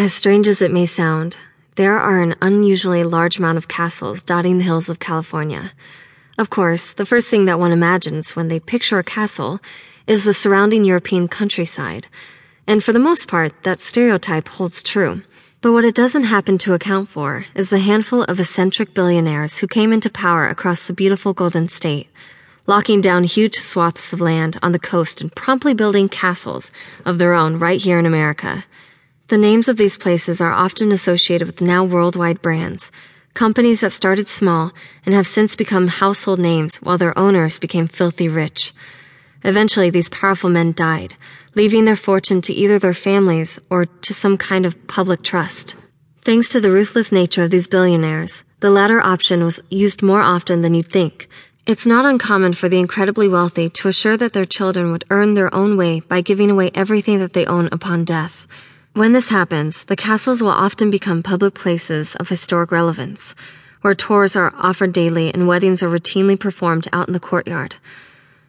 As strange as it may sound, there are an unusually large amount of castles dotting the hills of California. Of course, the first thing that one imagines when they picture a castle is the surrounding European countryside, and for the most part, that stereotype holds true. But what it doesn't happen to account for is the handful of eccentric billionaires who came into power across the beautiful Golden State, locking down huge swaths of land on the coast and promptly building castles of their own right here in America. The names of these places are often associated with now worldwide brands, companies that started small and have since become household names while their owners became filthy rich. Eventually, these powerful men died, leaving their fortune to either their families or to some kind of public trust. Thanks to the ruthless nature of these billionaires, the latter option was used more often than you'd think. It's not uncommon for the incredibly wealthy to assure that their children would earn their own way by giving away everything that they own upon death. When this happens, the castles will often become public places of historic relevance, where tours are offered daily and weddings are routinely performed out in the courtyard.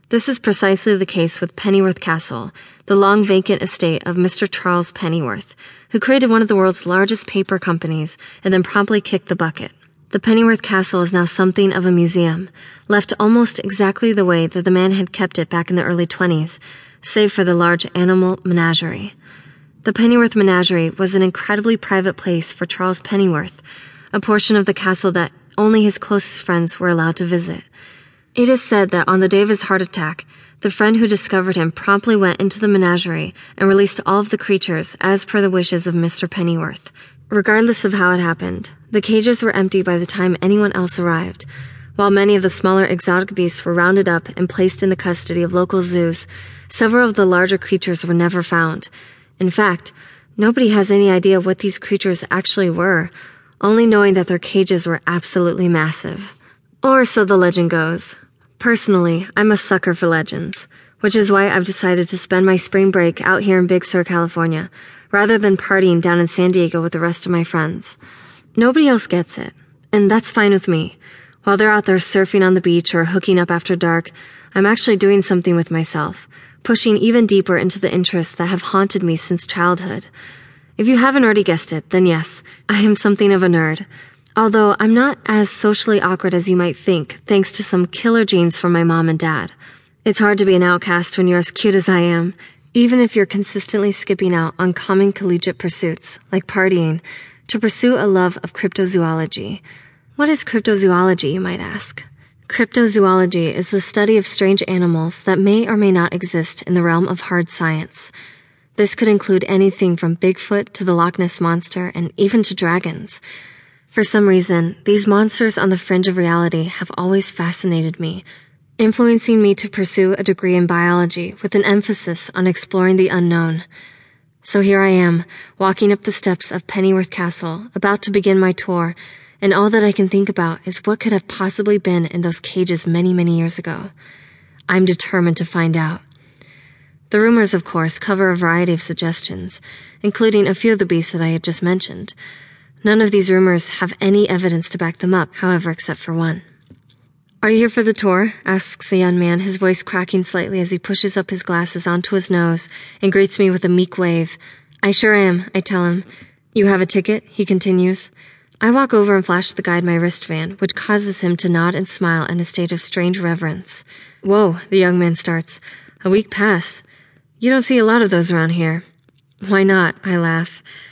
This is precisely the case with Pennyworth Castle, the long vacant estate of Mr. Charles Pennyworth, who created one of the world's largest paper companies and then promptly kicked the bucket. The Pennyworth Castle is now something of a museum, left almost exactly the way that the man had kept it back in the early 20s, save for the large animal menagerie. The Pennyworth Menagerie was an incredibly private place for Charles Pennyworth, a portion of the castle that only his closest friends were allowed to visit. It is said that on the day of his heart attack, the friend who discovered him promptly went into the menagerie and released all of the creatures as per the wishes of Mr. Pennyworth. Regardless of how it happened, the cages were empty by the time anyone else arrived. While many of the smaller exotic beasts were rounded up and placed in the custody of local zoos, several of the larger creatures were never found, in fact, nobody has any idea what these creatures actually were, only knowing that their cages were absolutely massive. Or so the legend goes. Personally, I'm a sucker for legends, which is why I've decided to spend my spring break out here in Big Sur, California, rather than partying down in San Diego with the rest of my friends. Nobody else gets it, and that's fine with me. While they're out there surfing on the beach or hooking up after dark, I'm actually doing something with myself pushing even deeper into the interests that have haunted me since childhood. If you haven't already guessed it, then yes, I am something of a nerd. Although I'm not as socially awkward as you might think, thanks to some killer genes from my mom and dad. It's hard to be an outcast when you're as cute as I am, even if you're consistently skipping out on common collegiate pursuits, like partying, to pursue a love of cryptozoology. What is cryptozoology, you might ask? Cryptozoology is the study of strange animals that may or may not exist in the realm of hard science. This could include anything from Bigfoot to the Loch Ness Monster and even to dragons. For some reason, these monsters on the fringe of reality have always fascinated me, influencing me to pursue a degree in biology with an emphasis on exploring the unknown. So here I am, walking up the steps of Pennyworth Castle, about to begin my tour and all that I can think about is what could have possibly been in those cages many, many years ago. I'm determined to find out. The rumors, of course, cover a variety of suggestions, including a few of the beasts that I had just mentioned. None of these rumors have any evidence to back them up, however, except for one. Are you here for the tour? asks a young man, his voice cracking slightly as he pushes up his glasses onto his nose and greets me with a meek wave. I sure am, I tell him. You have a ticket? he continues. I walk over and flash the guide my wristband, which causes him to nod and smile in a state of strange reverence. Whoa, the young man starts. A week pass. You don't see a lot of those around here. Why not? I laugh.